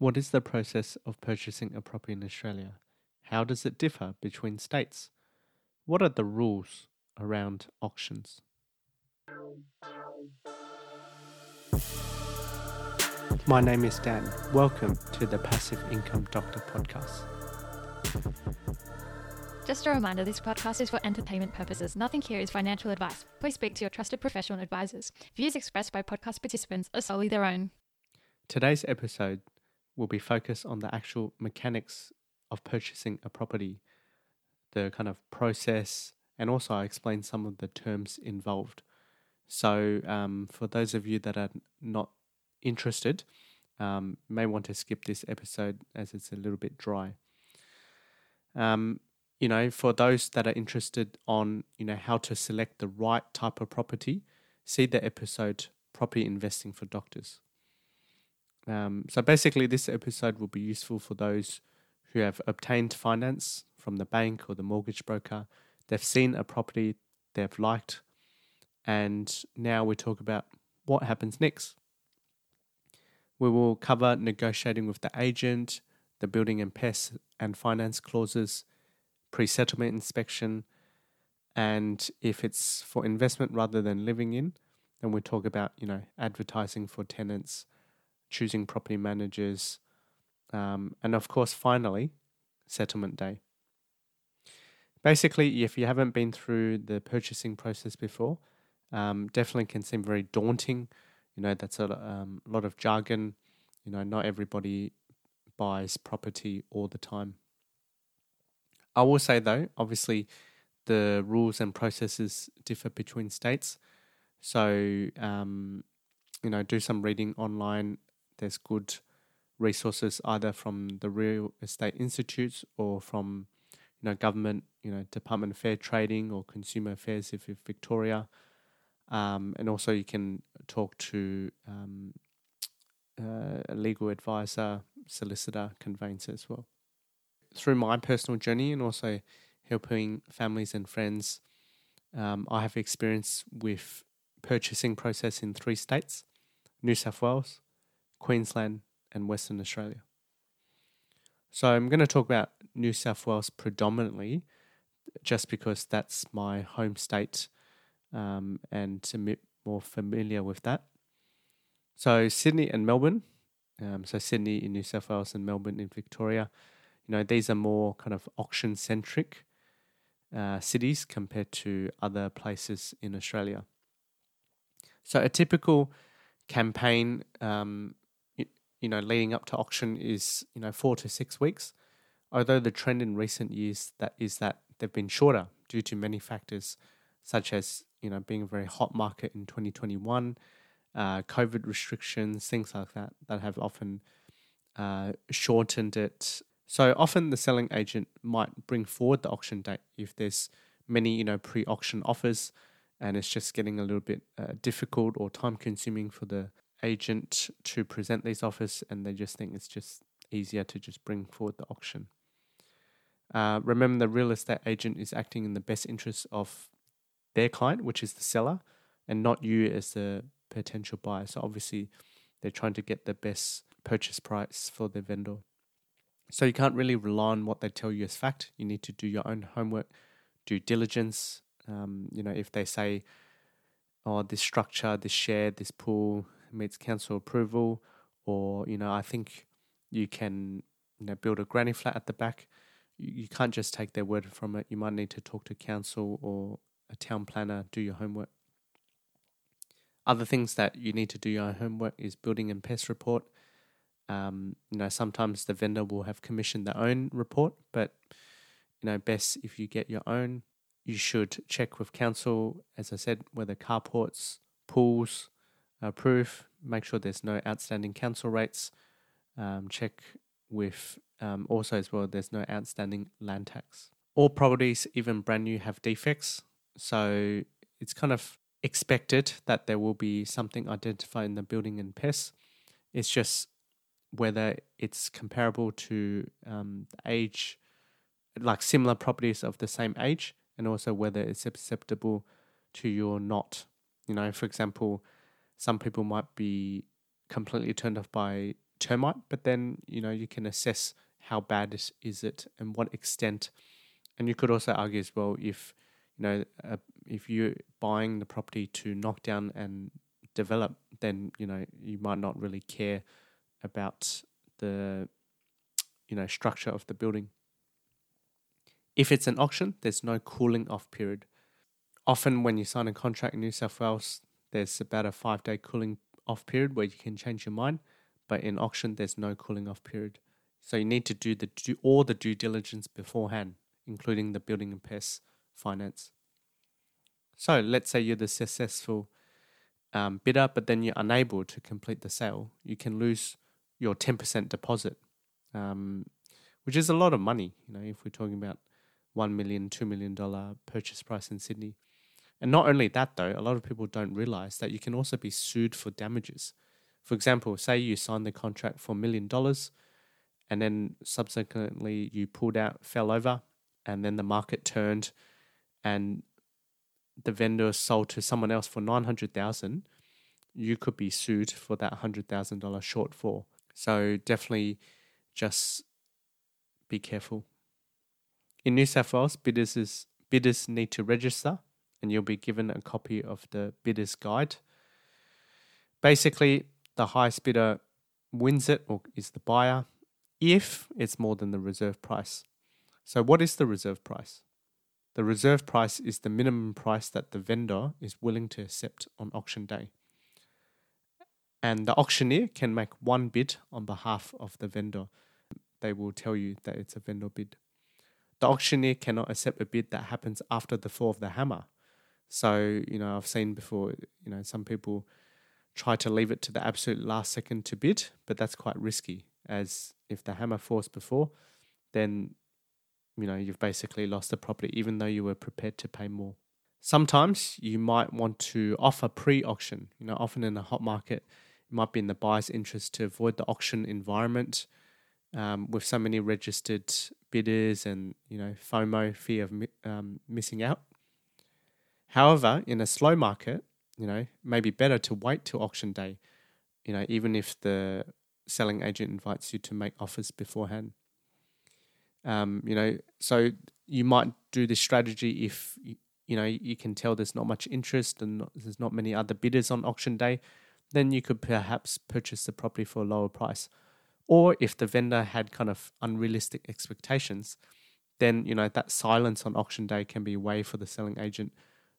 What is the process of purchasing a property in Australia? How does it differ between states? What are the rules around auctions? My name is Dan. Welcome to the Passive Income Doctor podcast. Just a reminder this podcast is for entertainment purposes. Nothing here is financial advice. Please speak to your trusted professional advisors. Views expressed by podcast participants are solely their own. Today's episode will be focused on the actual mechanics of purchasing a property, the kind of process, and also I explain some of the terms involved. So, um, for those of you that are not interested, um, may want to skip this episode as it's a little bit dry. Um, you know, for those that are interested on you know how to select the right type of property, see the episode "Property Investing for Doctors." Um, so basically, this episode will be useful for those who have obtained finance from the bank or the mortgage broker. They've seen a property they've liked, and now we talk about what happens next. We will cover negotiating with the agent, the building and pest and finance clauses, pre settlement inspection, and if it's for investment rather than living in, then we talk about you know advertising for tenants choosing property managers, um, and of course, finally, settlement day. Basically, if you haven't been through the purchasing process before, um, definitely can seem very daunting. You know, that's a um, lot of jargon. You know, not everybody buys property all the time. I will say though, obviously, the rules and processes differ between states. So, um, you know, do some reading online there's good resources either from the real estate institutes or from you know government you know department of fair trading or consumer affairs if you're victoria. Um, and also you can talk to um, uh, a legal advisor solicitor conveyancer as well. Through my personal journey and also helping families and friends um, i have experience with purchasing process in three states new south wales Queensland, and Western Australia. So I'm going to talk about New South Wales predominantly, just because that's my home state um, and a bit more familiar with that. So Sydney and Melbourne, um, so Sydney in New South Wales and Melbourne in Victoria, you know these are more kind of auction centric uh, cities compared to other places in Australia. So a typical campaign um, you know, leading up to auction is, you know, four to six weeks. Although the trend in recent years that is that they've been shorter due to many factors, such as, you know, being a very hot market in 2021, uh, COVID restrictions, things like that, that have often uh, shortened it. So often the selling agent might bring forward the auction date if there's many, you know, pre-auction offers and it's just getting a little bit uh, difficult or time consuming for the agent to present these offers, and they just think it's just easier to just bring forward the auction. Uh, remember, the real estate agent is acting in the best interest of their client, which is the seller, and not you as the potential buyer. So obviously, they're trying to get the best purchase price for their vendor. So you can't really rely on what they tell you as fact. You need to do your own homework, due diligence. Um, you know, if they say, "Oh, this structure, this share, this pool, meets council approval, or you know, I think you can you know build a granny flat at the back. You, you can't just take their word from it. You might need to talk to council or a town planner, do your homework. Other things that you need to do your homework is building and pest report. Um, you know, sometimes the vendor will have commissioned their own report, but you know, best if you get your own. You should check with council, as I said, whether carports, pools, uh, proof, make sure there's no outstanding council rates, um, check with um, also as well there's no outstanding land tax. All properties, even brand new, have defects, so it's kind of expected that there will be something identified in the building and pests. It's just whether it's comparable to um, age, like similar properties of the same age, and also whether it's susceptible to your not. You know, for example, some people might be completely turned off by termite, but then you know you can assess how bad is, is it and what extent. And you could also argue as well if you know uh, if you're buying the property to knock down and develop, then you know you might not really care about the you know structure of the building. If it's an auction, there's no cooling off period. Often, when you sign a contract in New South Wales, there's about a five day cooling off period where you can change your mind, but in auction, there's no cooling off period. So you need to do the do all the due diligence beforehand, including the building and pest finance. So let's say you're the successful um, bidder, but then you're unable to complete the sale. You can lose your 10% deposit, um, which is a lot of money. You know, if we're talking about one million, two million dollar purchase price in Sydney. And not only that, though, a lot of people don't realize that you can also be sued for damages. For example, say you signed the contract for a million dollars and then subsequently you pulled out, fell over, and then the market turned and the vendor sold to someone else for 900,000, you could be sued for that $100,000 shortfall. So definitely just be careful. In New South Wales, bidders, is, bidders need to register and you'll be given a copy of the bidder's guide. Basically, the highest bidder wins it or is the buyer if it's more than the reserve price. So, what is the reserve price? The reserve price is the minimum price that the vendor is willing to accept on auction day. And the auctioneer can make one bid on behalf of the vendor. They will tell you that it's a vendor bid. The auctioneer cannot accept a bid that happens after the fall of the hammer. So, you know, I've seen before, you know, some people try to leave it to the absolute last second to bid, but that's quite risky as if the hammer falls before, then you know you've basically lost the property even though you were prepared to pay more. Sometimes you might want to offer pre-auction. You know, often in a hot market, it might be in the buyer's interest to avoid the auction environment um, with so many registered bidders and you know FOMO, fear of um, missing out. However, in a slow market, you know, maybe better to wait till auction day. You know, even if the selling agent invites you to make offers beforehand. Um, you know, so you might do this strategy if you know you can tell there's not much interest and there's not many other bidders on auction day, then you could perhaps purchase the property for a lower price. Or if the vendor had kind of unrealistic expectations, then you know that silence on auction day can be a way for the selling agent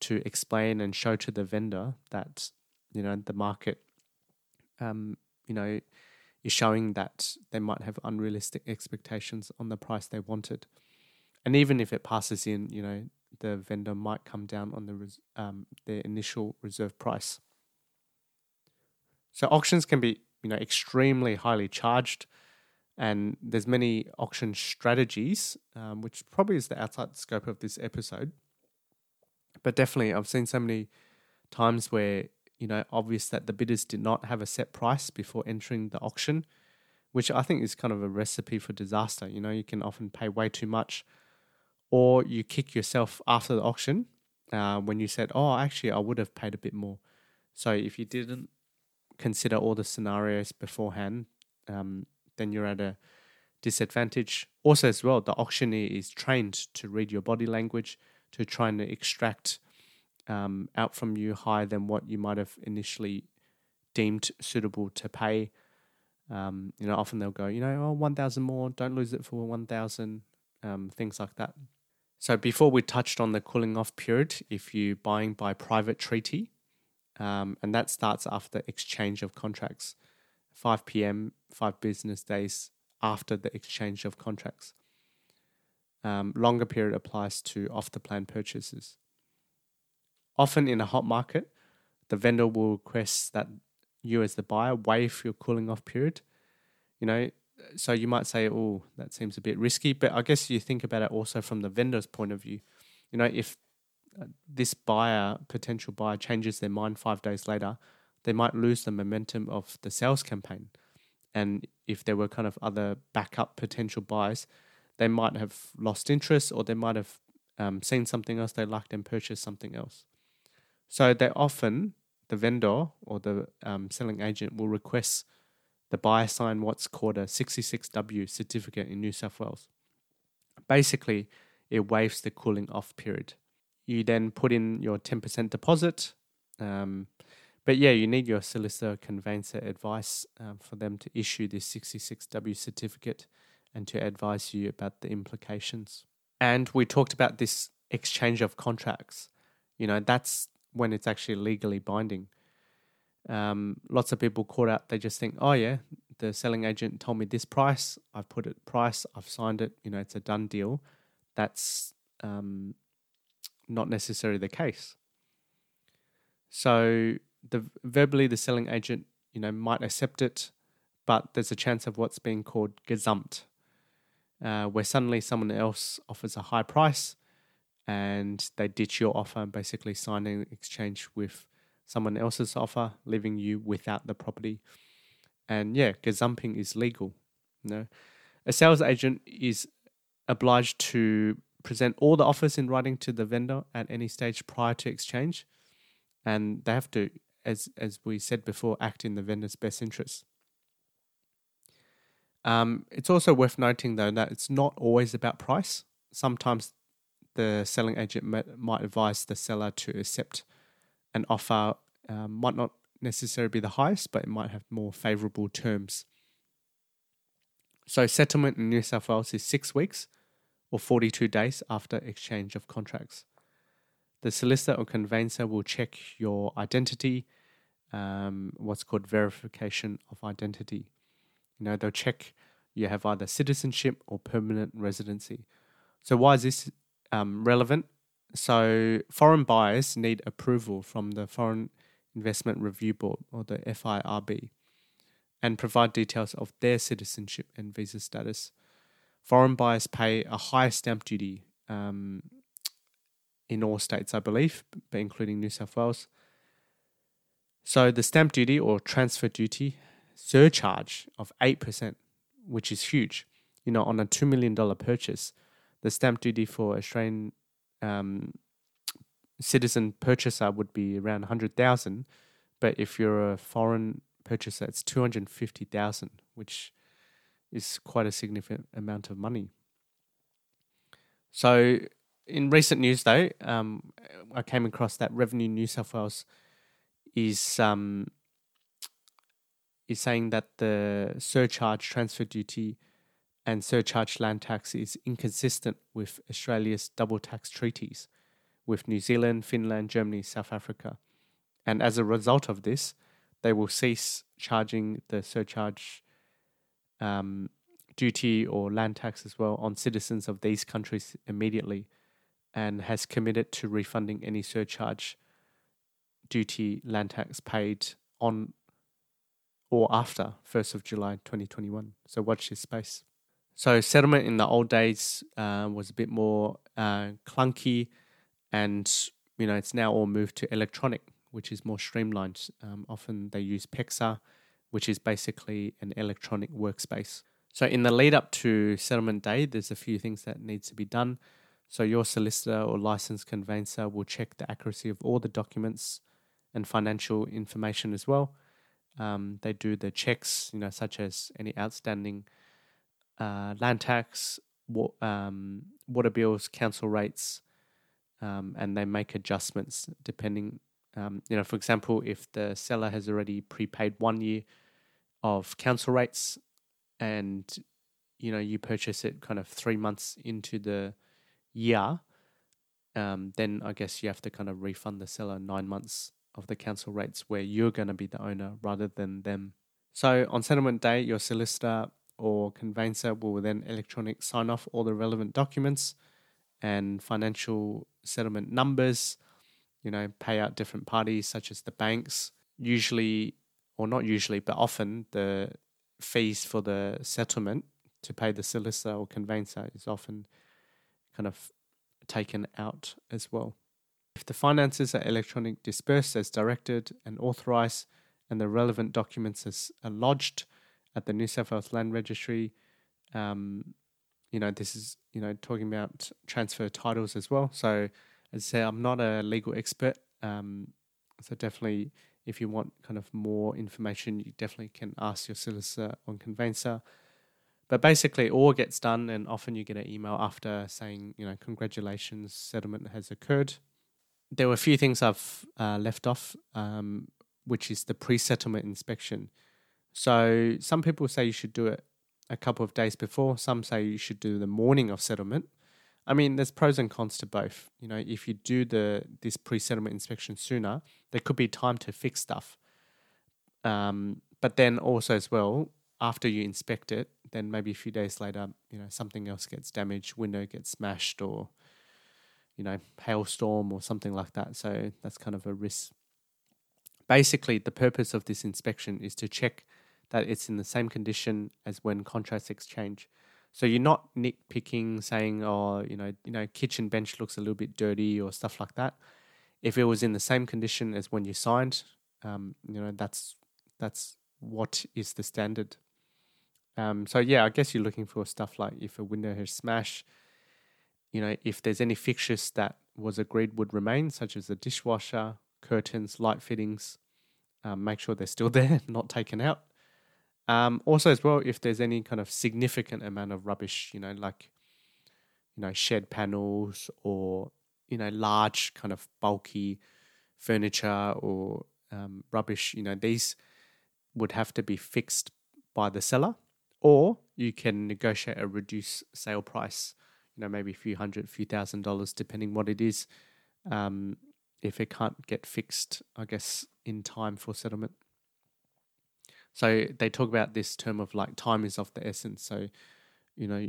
to explain and show to the vendor that you know the market um, you know is showing that they might have unrealistic expectations on the price they wanted. And even if it passes in, you know, the vendor might come down on the res- um, their initial reserve price. So auctions can be, you know, extremely highly charged, and there's many auction strategies, um, which probably is the outside scope of this episode. But definitely, I've seen so many times where you know, obvious that the bidders did not have a set price before entering the auction, which I think is kind of a recipe for disaster. You know, you can often pay way too much, or you kick yourself after the auction uh, when you said, "Oh, actually, I would have paid a bit more." So if you didn't consider all the scenarios beforehand, um, then you're at a disadvantage. Also, as well, the auctioneer is trained to read your body language to try and extract um, out from you higher than what you might have initially deemed suitable to pay. Um, you know, often they'll go, you know, oh, 1,000 more, don't lose it for 1,000, um, things like that. So before we touched on the cooling off period, if you're buying by private treaty, um, and that starts after exchange of contracts, 5 p.m., five business days after the exchange of contracts. Um, longer period applies to off the plan purchases. Often in a hot market, the vendor will request that you as the buyer waive your cooling off period. You know, so you might say, "Oh, that seems a bit risky," but I guess you think about it also from the vendor's point of view. You know, if uh, this buyer, potential buyer, changes their mind five days later, they might lose the momentum of the sales campaign. And if there were kind of other backup potential buyers, they might have lost interest or they might have um, seen something else they liked and purchased something else. So they often, the vendor or the um, selling agent will request the buyer sign what's called a 66W certificate in New South Wales. Basically, it waives the cooling off period. You then put in your 10% deposit. Um, but yeah, you need your solicitor conveyancer advice um, for them to issue this 66W certificate and to advise you about the implications. And we talked about this exchange of contracts. You know, that's when it's actually legally binding. Um, lots of people caught out, they just think, oh, yeah, the selling agent told me this price, I've put it price, I've signed it, you know, it's a done deal. That's um, not necessarily the case. So the verbally the selling agent, you know, might accept it, but there's a chance of what's being called gazumped, uh, where suddenly someone else offers a high price and they ditch your offer and basically sign an exchange with someone else's offer, leaving you without the property. And yeah, gazumping is legal. You know, a sales agent is obliged to present all the offers in writing to the vendor at any stage prior to exchange, and they have to, as as we said before, act in the vendor's best interest. Um, it's also worth noting though that it's not always about price. Sometimes the selling agent might advise the seller to accept an offer, um, might not necessarily be the highest, but it might have more favorable terms. So, settlement in New South Wales is six weeks or 42 days after exchange of contracts. The solicitor or conveyancer will check your identity, um, what's called verification of identity. You know, they'll check you have either citizenship or permanent residency. So, why is this um, relevant. So, foreign buyers need approval from the Foreign Investment Review Board or the FIRB and provide details of their citizenship and visa status. Foreign buyers pay a higher stamp duty um, in all states, I believe, but including New South Wales. So, the stamp duty or transfer duty surcharge of 8%, which is huge, you know, on a $2 million purchase the stamp duty for Australian um, citizen purchaser would be around 100,000, but if you're a foreign purchaser, it's 250,000, which is quite a significant amount of money. So, in recent news, though, um, I came across that Revenue New South Wales is um, is saying that the surcharge transfer duty and surcharge land tax is inconsistent with Australia's double tax treaties with New Zealand, Finland, Germany, South Africa. And as a result of this, they will cease charging the surcharge um, duty or land tax as well on citizens of these countries immediately and has committed to refunding any surcharge duty land tax paid on or after 1st of July 2021. So watch this space. So settlement in the old days uh, was a bit more uh, clunky, and you know it's now all moved to electronic, which is more streamlined. Um, often they use PEXA, which is basically an electronic workspace. So in the lead up to settlement day, there's a few things that needs to be done. So your solicitor or licensed conveyancer will check the accuracy of all the documents and financial information as well. Um, they do the checks, you know, such as any outstanding uh, land tax, wa- um, water bills, council rates, um, and they make adjustments depending. Um, you know, for example, if the seller has already prepaid one year of council rates, and you know you purchase it kind of three months into the year, um, then I guess you have to kind of refund the seller nine months of the council rates where you're going to be the owner rather than them. So on settlement day, your solicitor or conveyancer will then electronic sign off all the relevant documents and financial settlement numbers, you know, pay out different parties such as the banks. Usually, or not usually, but often the fees for the settlement to pay the solicitor or conveyancer is often kind of taken out as well. If the finances are electronic dispersed as directed and authorized and the relevant documents are lodged, at the New South Wales Land Registry. Um, you know, this is you know talking about transfer titles as well. So, as I say, I'm not a legal expert, um, so definitely if you want kind of more information, you definitely can ask your solicitor on conveyancer. But basically, all gets done, and often you get an email after saying, you know, congratulations, settlement has occurred. There were a few things I've uh, left off, um, which is the pre settlement inspection. So some people say you should do it a couple of days before, some say you should do the morning of settlement. I mean, there's pros and cons to both. You know, if you do the this pre-settlement inspection sooner, there could be time to fix stuff. Um, but then also as well, after you inspect it, then maybe a few days later, you know, something else gets damaged, window gets smashed, or you know, hailstorm or something like that. So that's kind of a risk. Basically, the purpose of this inspection is to check that it's in the same condition as when contracts exchange. So you're not nitpicking, saying, "Oh, you know, you know, kitchen bench looks a little bit dirty" or stuff like that. If it was in the same condition as when you signed, um, you know, that's that's what is the standard. Um, so yeah, I guess you're looking for stuff like if a window has smashed, you know, if there's any fixtures that was agreed would remain, such as the dishwasher, curtains, light fittings, um, make sure they're still there, not taken out. Um, also, as well, if there's any kind of significant amount of rubbish, you know, like, you know, shed panels or, you know, large kind of bulky furniture or um, rubbish, you know, these would have to be fixed by the seller or you can negotiate a reduced sale price, know, maybe a few hundred, few thousand dollars, depending what it is, um, if it can't get fixed, I guess, in time for settlement. So they talk about this term of like time is of the essence. So, you know,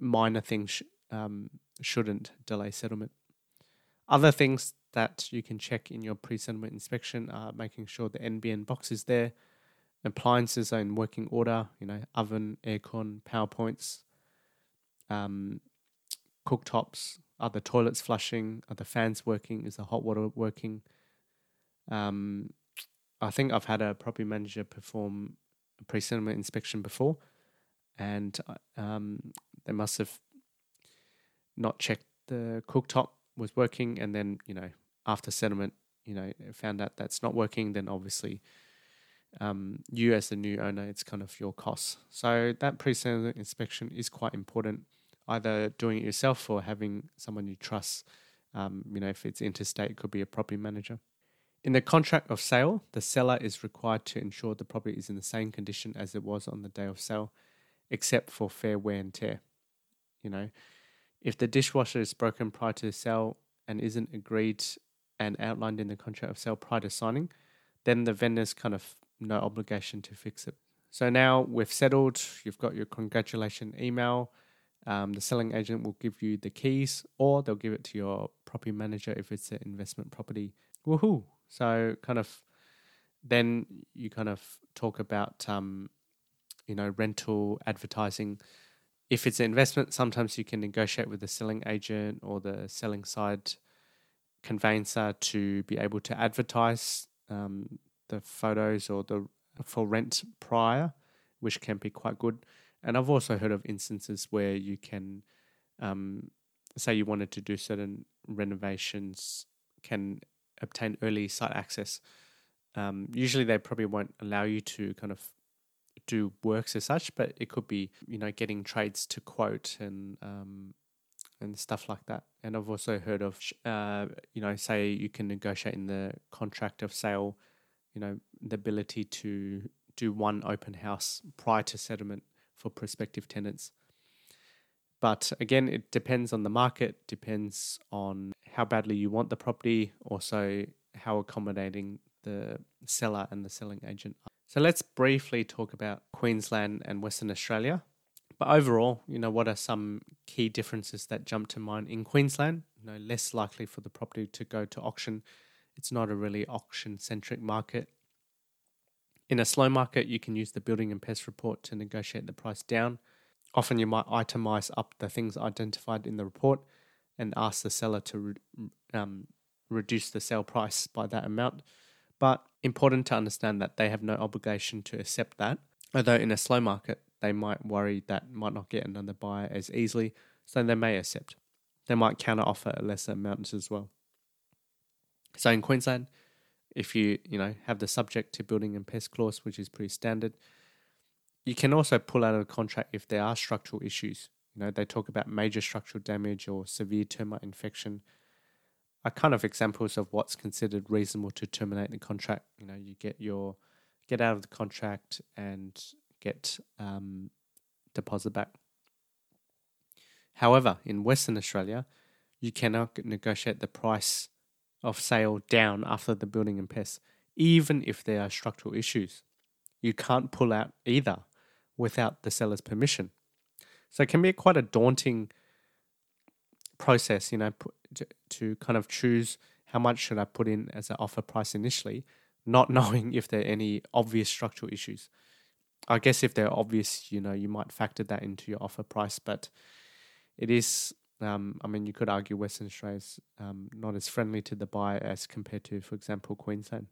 minor things um, shouldn't delay settlement. Other things that you can check in your pre settlement inspection are making sure the NBN box is there, appliances are in working order, you know, oven, aircon, power points, um, cooktops, are the toilets flushing, are the fans working, is the hot water working, um, I think I've had a property manager perform a pre-settlement inspection before, and um, they must have not checked the cooktop was working, and then you know after settlement, you know found out that's not working. Then obviously, um, you as the new owner, it's kind of your costs. So that pre-settlement inspection is quite important. Either doing it yourself or having someone you trust. Um, you know, if it's interstate, it could be a property manager. In the contract of sale, the seller is required to ensure the property is in the same condition as it was on the day of sale, except for fair wear and tear. You know, if the dishwasher is broken prior to the sale and isn't agreed and outlined in the contract of sale prior to signing, then the vendor's kind of no obligation to fix it. So now we've settled, you've got your congratulation email. Um, the selling agent will give you the keys or they'll give it to your property manager if it's an investment property. Woohoo! So kind of then you kind of talk about um, you know rental advertising. If it's an investment, sometimes you can negotiate with the selling agent or the selling side conveyancer to be able to advertise um, the photos or the for rent prior, which can be quite good. And I've also heard of instances where you can, um, say, you wanted to do certain renovations, can obtain early site access. Um, usually, they probably won't allow you to kind of do works as such, but it could be you know getting trades to quote and um, and stuff like that. And I've also heard of uh, you know say you can negotiate in the contract of sale, you know the ability to do one open house prior to settlement for prospective tenants. But again, it depends on the market, depends on how badly you want the property, also how accommodating the seller and the selling agent are. So let's briefly talk about Queensland and Western Australia. But overall, you know, what are some key differences that jump to mind in Queensland? You know, less likely for the property to go to auction. It's not a really auction centric market. In a slow market, you can use the building and pest report to negotiate the price down. Often you might itemize up the things identified in the report and ask the seller to re- um, reduce the sale price by that amount. But important to understand that they have no obligation to accept that. Although in a slow market, they might worry that might not get another buyer as easily, so they may accept. They might counter offer a lesser amount as well. So in Queensland, if you you know have the subject to building and pest clause, which is pretty standard. You can also pull out of the contract if there are structural issues. You know, they talk about major structural damage or severe termite infection are kind of examples of what's considered reasonable to terminate the contract. You know, you get your get out of the contract and get um, deposit back. However, in Western Australia, you cannot negotiate the price of sale down after the building and pest, even if there are structural issues. You can't pull out either without the seller's permission. So it can be quite a daunting process, you know, to kind of choose how much should I put in as an offer price initially, not knowing if there are any obvious structural issues. I guess if they're obvious, you know, you might factor that into your offer price, but it is. Um, I mean, you could argue Western Australia is um, not as friendly to the buyer as compared to, for example, Queensland.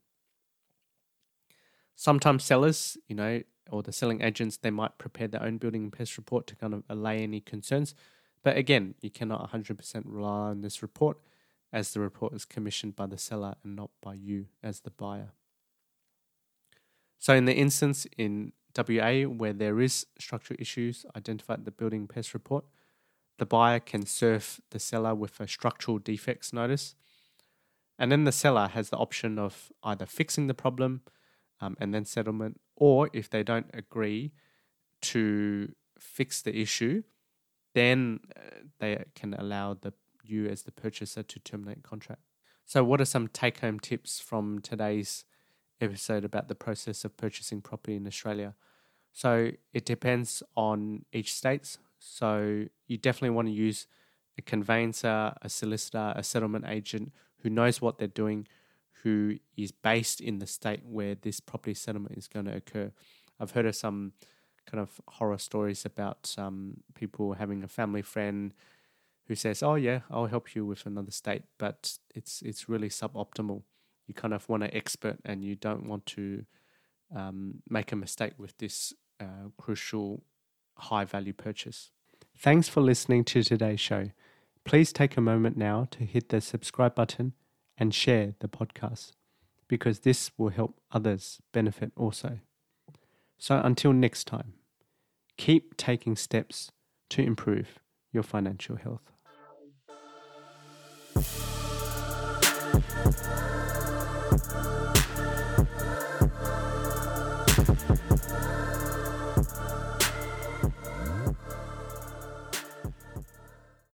Sometimes sellers, you know, or the selling agents, they might prepare their own building and pest report to kind of allay any concerns. But again, you cannot 100% rely on this report as the report is commissioned by the seller and not by you as the buyer. So, in the instance in WA where there is structural issues identified in the building pest report, the buyer can serve the seller with a structural defects notice. And then the seller has the option of either fixing the problem um, and then settlement, or if they don't agree to fix the issue, then uh, they can allow the you as the purchaser to terminate contract. So, what are some take home tips from today's episode about the process of purchasing property in Australia? So, it depends on each state. So, you definitely want to use a conveyancer, a solicitor, a settlement agent who knows what they're doing, who is based in the state where this property settlement is going to occur. I've heard of some kind of horror stories about um, people having a family friend who says, "Oh yeah, I'll help you with another state," but it's it's really suboptimal. You kind of want an expert, and you don't want to um, make a mistake with this uh, crucial high value purchase. Thanks for listening to today's show. Please take a moment now to hit the subscribe button and share the podcast because this will help others benefit also. So until next time, keep taking steps to improve your financial health.